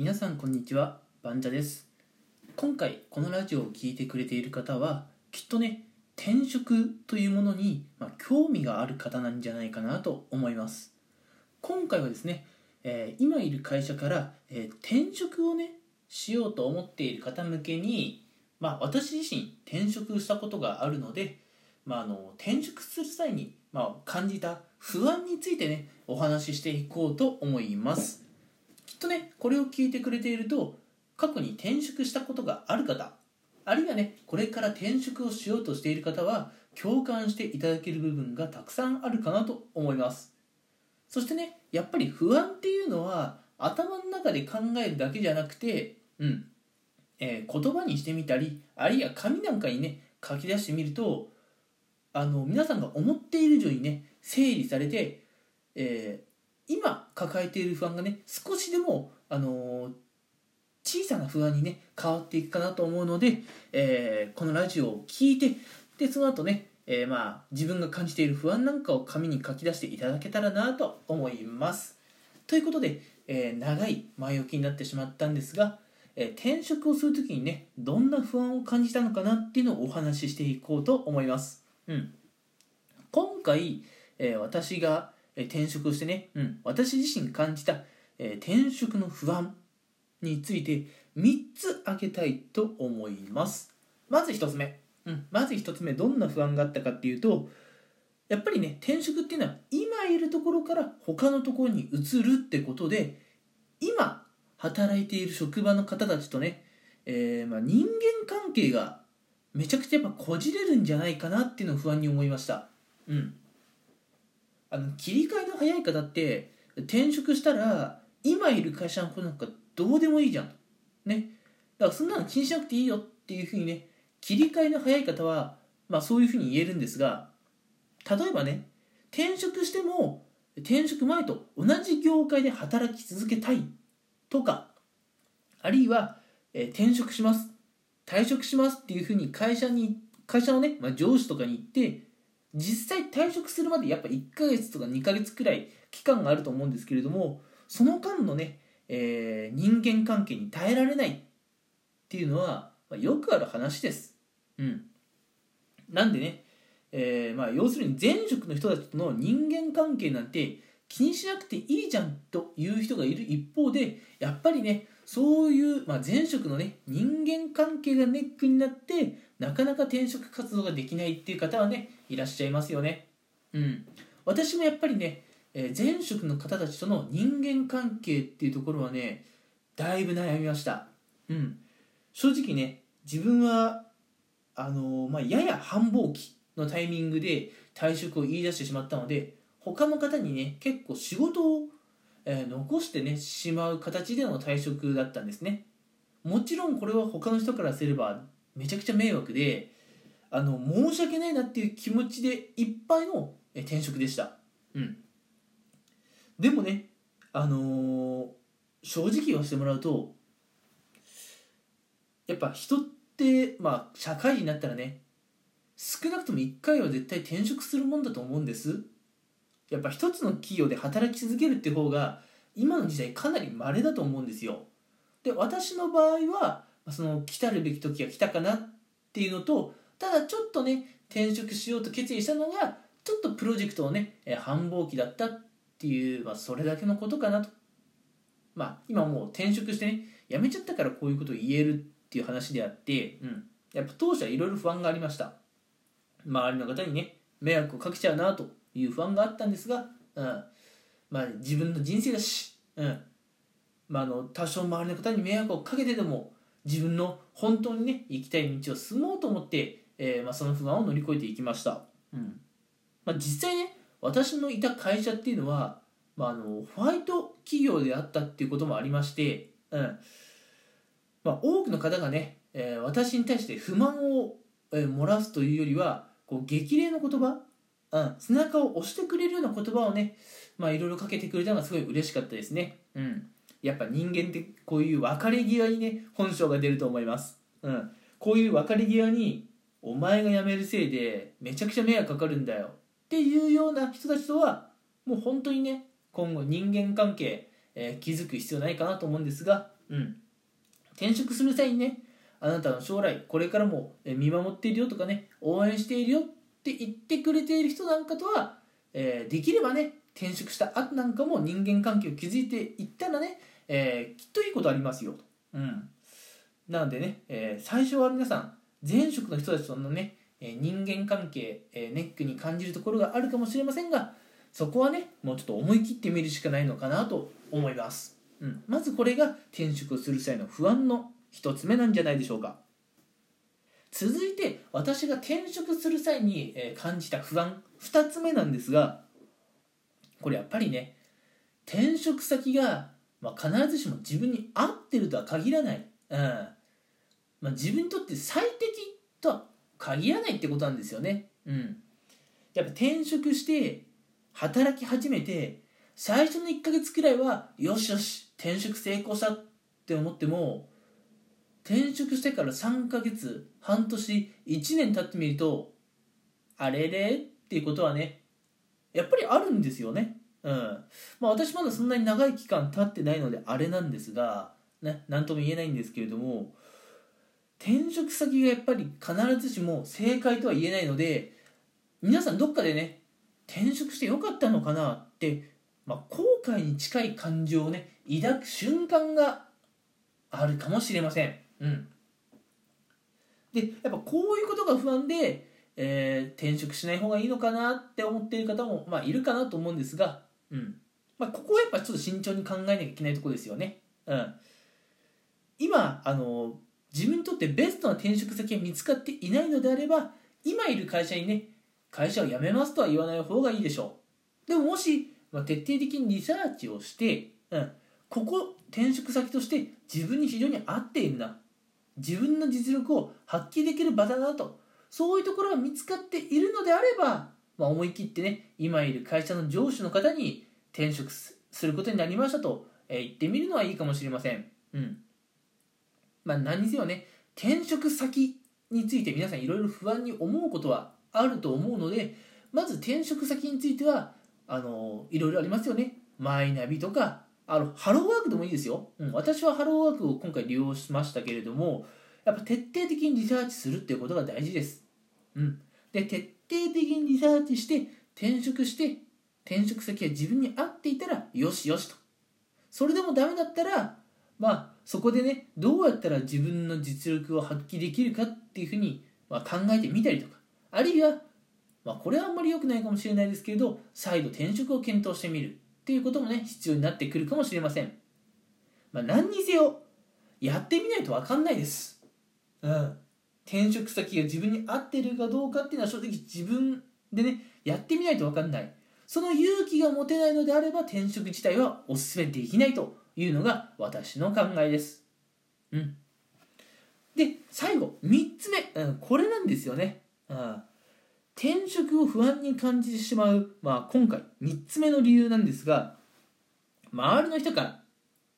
皆さんこんにちはバンジャです。今回このラジオを聴いてくれている方はきっとね転職というものに、まあ、興味がある方なんじゃないかなと思います。今回はですね、えー、今いる会社から、えー、転職をねしようと思っている方向けにまあ私自身転職したことがあるので、まあ、あの転職する際に、まあ、感じた不安についてねお話ししていこうと思います。とねこれを聞いてくれていると過去に転職したことがある方あるいはねこれから転職をしようとしている方は共感していただける部分がたくさんあるかなと思います。そしてねやっぱり不安っていうのは頭の中で考えるだけじゃなくてうんえー、言葉にしてみたりあるいは紙なんかにね書き出してみるとあの皆さんが思っている以上にね整理されて、えー、今抱えている不安がね少しでも、あのー、小さな不安にね変わっていくかなと思うので、えー、このラジオを聞いてでその後ね、えまあ、自分が感じている不安なんかを紙に書き出していただけたらなと思います。ということで、え長い前置きになってしまったんですが、え転職をする時にねどんな不安を感じたのかなっていうのをお話ししていこうと思います。うん、今回、え、私が、え転職してね、うん、私自身感じた、え、転職の不安について3つ挙げたいと思います。まず1つ目、うん、まず1つ目。どんな不安があったかっていうとやっぱりね転職っていうのは今いるところから他のところに移るってことで今働いている職場の方たちとね、えー、まあ、人間関係がめちゃくちゃやっぱこじれるんじゃないかなっていうのを不安に思いました。うん。あの切り替えの早い方って転職したら今いる会社の子なんかどうでもいいじゃん。ね。だからそんなの気にしなくていいよっていうふうにね切り替えの早い方はまあそういうふうに言えるんですが例えばね転職しても転職前と同じ業界で働き続けたいとかあるいは、えー、転職します退職しますっていうふうに会社に会社のね、まあ、上司とかに行って実際退職するまでやっぱ1ヶ月とか2ヶ月くらい期間があると思うんですけれどもその間のね、えー、人間関係に耐えられないっていうのは、まあ、よくある話です。うん、なんでね、えー、まあ、要するに前職の人たちとの人間関係なんて気にしなくていいじゃんという人がいる一方でやっぱりねそういう、まあ、前職のね人間関係がネックになってなかなか転職活動ができないっていう方はねいらっしゃいますよね。うん。私もやっぱりね、えー、前職の方たちとの人間関係っていうところはねだいぶ悩みました。うん。正直ね自分はあのー、まあ、やや繁忙期のタイミングで退職を言い出してしまったので他の方にね結構仕事を、えー、残してねしまう形での退職だったんですね。もちろんこれは他の人からすればめちゃくちゃ迷惑であの申し訳ないなっていう気持ちでいっぱいの転職でした。うん。でもねあのー、正直言わせてもらうとやっぱ人ってまあ社会人になったらね少なくとも1回は絶対転職するもんだと思うんです。やっぱ一つの企業で働き続けるって方が今の時代かなり稀だと思うんですよ。で私の場合はその来たるべき時が来たかなっていうのとただちょっとね転職しようと決意したのがちょっとプロジェクトをね繁忙期だったっていう、まあ、それだけのことかなと。まあ今もう転職してね辞めちゃったからこういうことを言えるっていう話であって、うん、やっぱ当初はいろいろ不安がありました。周りの方にね迷惑をかけちゃうなという不安があったんですが、うん、まあ自分の人生だし、うん。ま、あの多少周りの方に迷惑をかけてでも自分の本当にね行きたい道を進もうと思って、えー、まあ、その不安を乗り越えていきました、うん。まあ、実際ね私のいた会社っていうのは、まあ、あのホワイト企業であったっていうこともありまして、うん。まあ、多くの方がね、えー、私に対して不満を、えー、漏らすというよりはこう激励の言葉、うん、背中を押してくれるような言葉をねまあいろいろかけてくれたのがすごい嬉しかったですね。うんやっぱ人間ってこういう別れ際にね本性が出ると思います、うん、こういう別れ際にお前が辞めるせいでめちゃくちゃ迷惑かかるんだよ。っていうような人たちとはもう本当にね今後人間関係、えー、築く必要ないかなと思うんですが、うん。転職する際にねあなたの将来これからも見守っているよとかね応援しているよって言ってくれている人なんかとは、えー、できればね転職した後なんかも人間関係を築いていったらね、えー、きっといいことありますよと。うん。なのでね、えー、最初は皆さん前職の人たちとのね、え人間関係、えネックに感じるところがあるかもしれませんがそこはねもうちょっと思い切ってみるしかないのかなと思います、うん、まずこれが転職する際の不安の一つ目なんじゃないでしょうか。続いて私が転職する際に感じた不安2つ目なんですがこれやっぱりね転職先が、まあ、必ずしも自分に合ってるとは限らない、うんまあ、自分にとって最適とは限らないってことなんですよね。うん。やっぱ転職して働き始めて最初の1ヶ月くらいはよしよし転職成功したって思っても転職してから3ヶ月半年1年経ってみるとあれれっていうことはねやっぱりあるんですよね。うん。まあ私まだそんなに長い期間経ってないのであれなんですが、ね、なんとも言えないんですけれども、転職先がやっぱり必ずしも正解とは言えないので皆さんどっかでね転職してよかったのかなって、まあ、後悔に近い感情をね抱く瞬間があるかもしれません。うん、でやっぱこういうことが不安で、えー、転職しない方がいいのかなって思っている方も、まあ、いるかなと思うんですが、うん。まあ、ここはやっぱちょっと慎重に考えなきゃいけないとこですよね。うん、今あの自分にとってベストな転職先が見つかっていないのであれば今いる会社にね会社を辞めますとは言わない方がいいでしょう。でももし、まあ、徹底的にリサーチをして、うん、ここ転職先として自分に非常に合っているな。自分の実力を発揮できる場だなと。そういうところが見つかっているのであれば、まあ、思い切ってね今いる会社の上司の方に転職することになりましたと、えー、言ってみるのはいいかもしれません。うん。まあ、何にせよね転職先について皆さんいろいろ不安に思うことはあると思うのでまず転職先についてはあのいろいろありますよね。マイナビとかあのハローワークでもいいですよ、うん、私はハローワークを今回利用しましたけれどもやっぱ徹底的にリサーチするっていうことが大事です、うん、で徹底的にリサーチして転職して転職先が自分に合っていたらよしよしと。それでもダメだったらまあそこでねどうやったら自分の実力を発揮できるかっていうふうに、まあ、考えてみたりとか。あるいは、まあ、これはあんまり良くないかもしれないですけれど再度転職を検討してみるっていうこともね必要になってくるかもしれません、まあ、何にせよやってみないと分かんないです。うん転職先が自分に合ってるかどうかっていうのは正直自分でねやってみないと分かんないその勇気が持てないのであれば転職自体はお勧めできないというのが私の考えです。うん。で、最後、3つ目、うん、これなんですよね。うん、転職を不安に感じてしまう、まあ、今回3つ目の理由なんですが、周りの人から、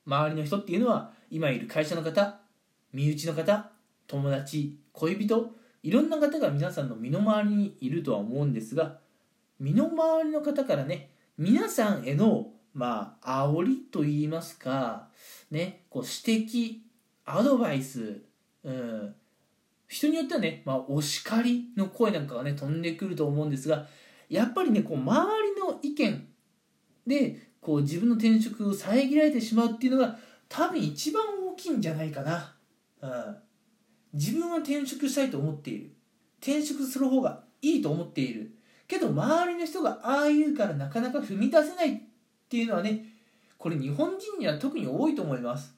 周りの人っていうのは、今いる会社の方、身内の方、友達、恋人、いろんな方が皆さんの身の回りにいるとは思うんですが、身の回りの方からね、皆さんへのまあ煽りと言いますかねこう指摘アドバイス、うん、人によってはね、まあ、お叱りの声なんかがね飛んでくると思うんですがやっぱりねこう周りの意見でこう自分の転職を遮られてしまうっていうのが多分一番大きいんじゃないかな、うん、自分は転職したいと思っている。転職する方がいいと思っている。けど周りの人がああ言うからなかなか踏み出せないっていうのはねこれ日本人には特に多いと思います。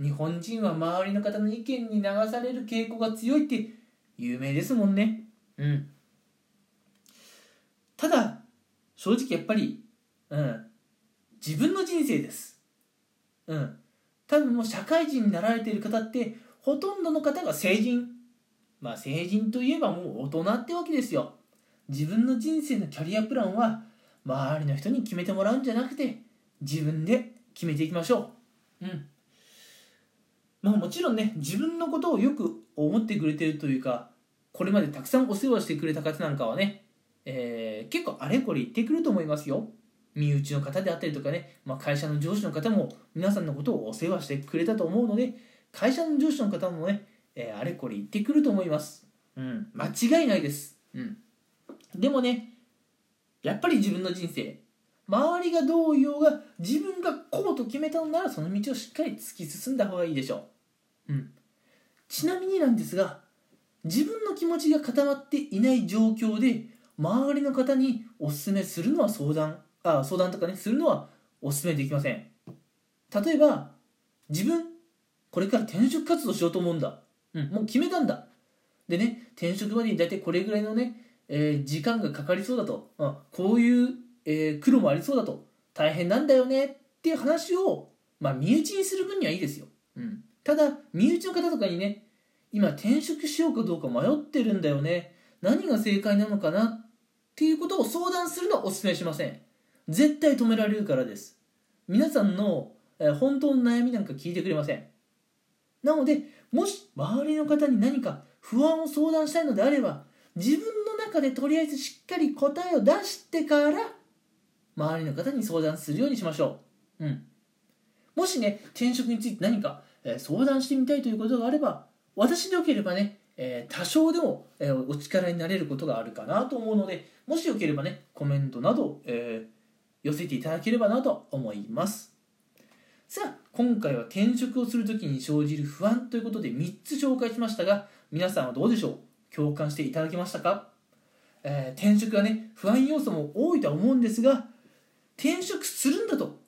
日本人は周りの方の意見に流される傾向が強いって有名ですもんね。うん。ただ正直やっぱりうん。自分の人生です。うん。多分もう社会人になられている方ってほとんどの方が成人。まあ成人といえばもう大人ってわけですよ。自分の人生のキャリアプランは周りの人に決めてもらうんじゃなくて自分で決めていきましょう。うん。まあもちろんね自分のことをよく思ってくれてるというかこれまでたくさんお世話してくれた方なんかはね、えー、結構あれこれ言ってくると思いますよ。身内の方であったりとかね、まあ、会社の上司の方も皆さんのことをお世話してくれたと思うので会社の上司の方もね、えー、あれこれ言ってくると思います、うん、間違いないです、うん、でもねやっぱり自分の人生周りがどう言おうが自分がこうと決めたのならその道をしっかり突き進んだ方がいいでしょう、うん、ちなみになんですが自分の気持ちが固まっていない状況で周りの方におすすめするのは相談あ相談とかねするのはおすすめできません。例えば自分これから転職活動しようと思うんだ、うん、もう決めたんだ。でね転職までに大体これぐらいのね、えー、時間がかかりそうだと、うん、こういう、えー、苦労もありそうだと。大変なんだよね。っていう話を、まあ、身内にする分にはいいですよ、うん、ただ身内の方とかにね今転職しようかどうか迷ってるんだよね。何が正解なのかな。っていうことを相談するのはお勧めしません。絶対止められるからです。皆さんの、え本当の悩みなんか聞いてくれませんなのでもし周りの方に何か不安を相談したいのであれば自分の中でとりあえずしっかり答えを出してから周りの方に相談するようにしましょう。うん。もしね転職について何か、え相談してみたいということがあれば私でよければね、え、多少でも、え、お力になれることがあるかなと思うのでもしよければねコメントなど、えー、寄せていただければなと思います。さあ今回は転職をするときに生じる不安ということで3つ紹介しましたが皆さんはどうでしょう？共感していただけましたか、えー、転職はね不安要素も多いとは思うんですが転職するんだと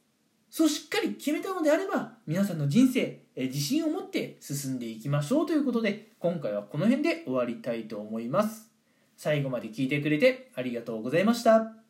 そうしっかり決めたのであれば皆さんの人生、え自信を持って進んでいきましょうということで今回はこの辺で終わりたいと思います。最後まで聞いてくれてありがとうございました。